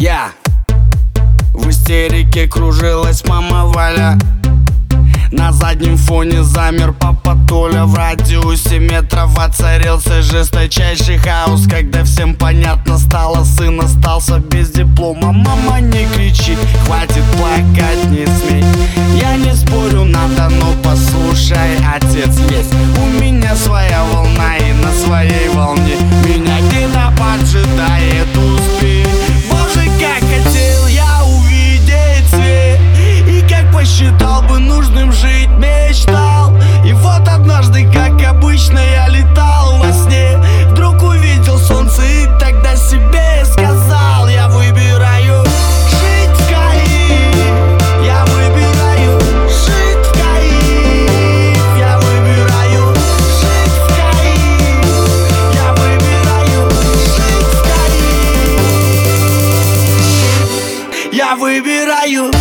Я В истерике кружилась мама Валя. На заднем фоне замер папа Толя. В радиусе метров воцарился жесточайший хаос. Когда всем понятно стало, сын остался без диплома. Мама не кричи, хватит выбираю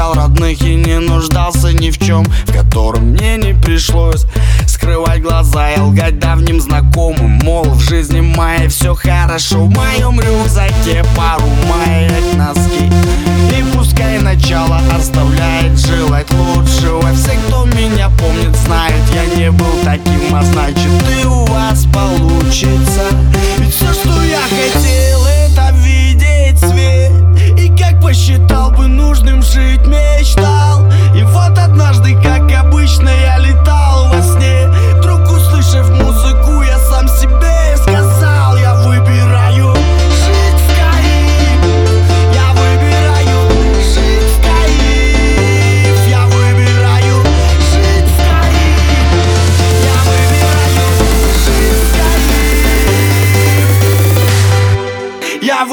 огорчал родных и не нуждался ни в чем В котором мне не пришлось скрывать глаза и лгать давним знакомым. Мол, в жизни моей все хорошо, в моем рюкзаке пару маек носки. И пускай начало оставляет желать лучшего. Все, кто меня помнит, знают, я не был таким, а значит и у вас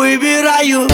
выбираю.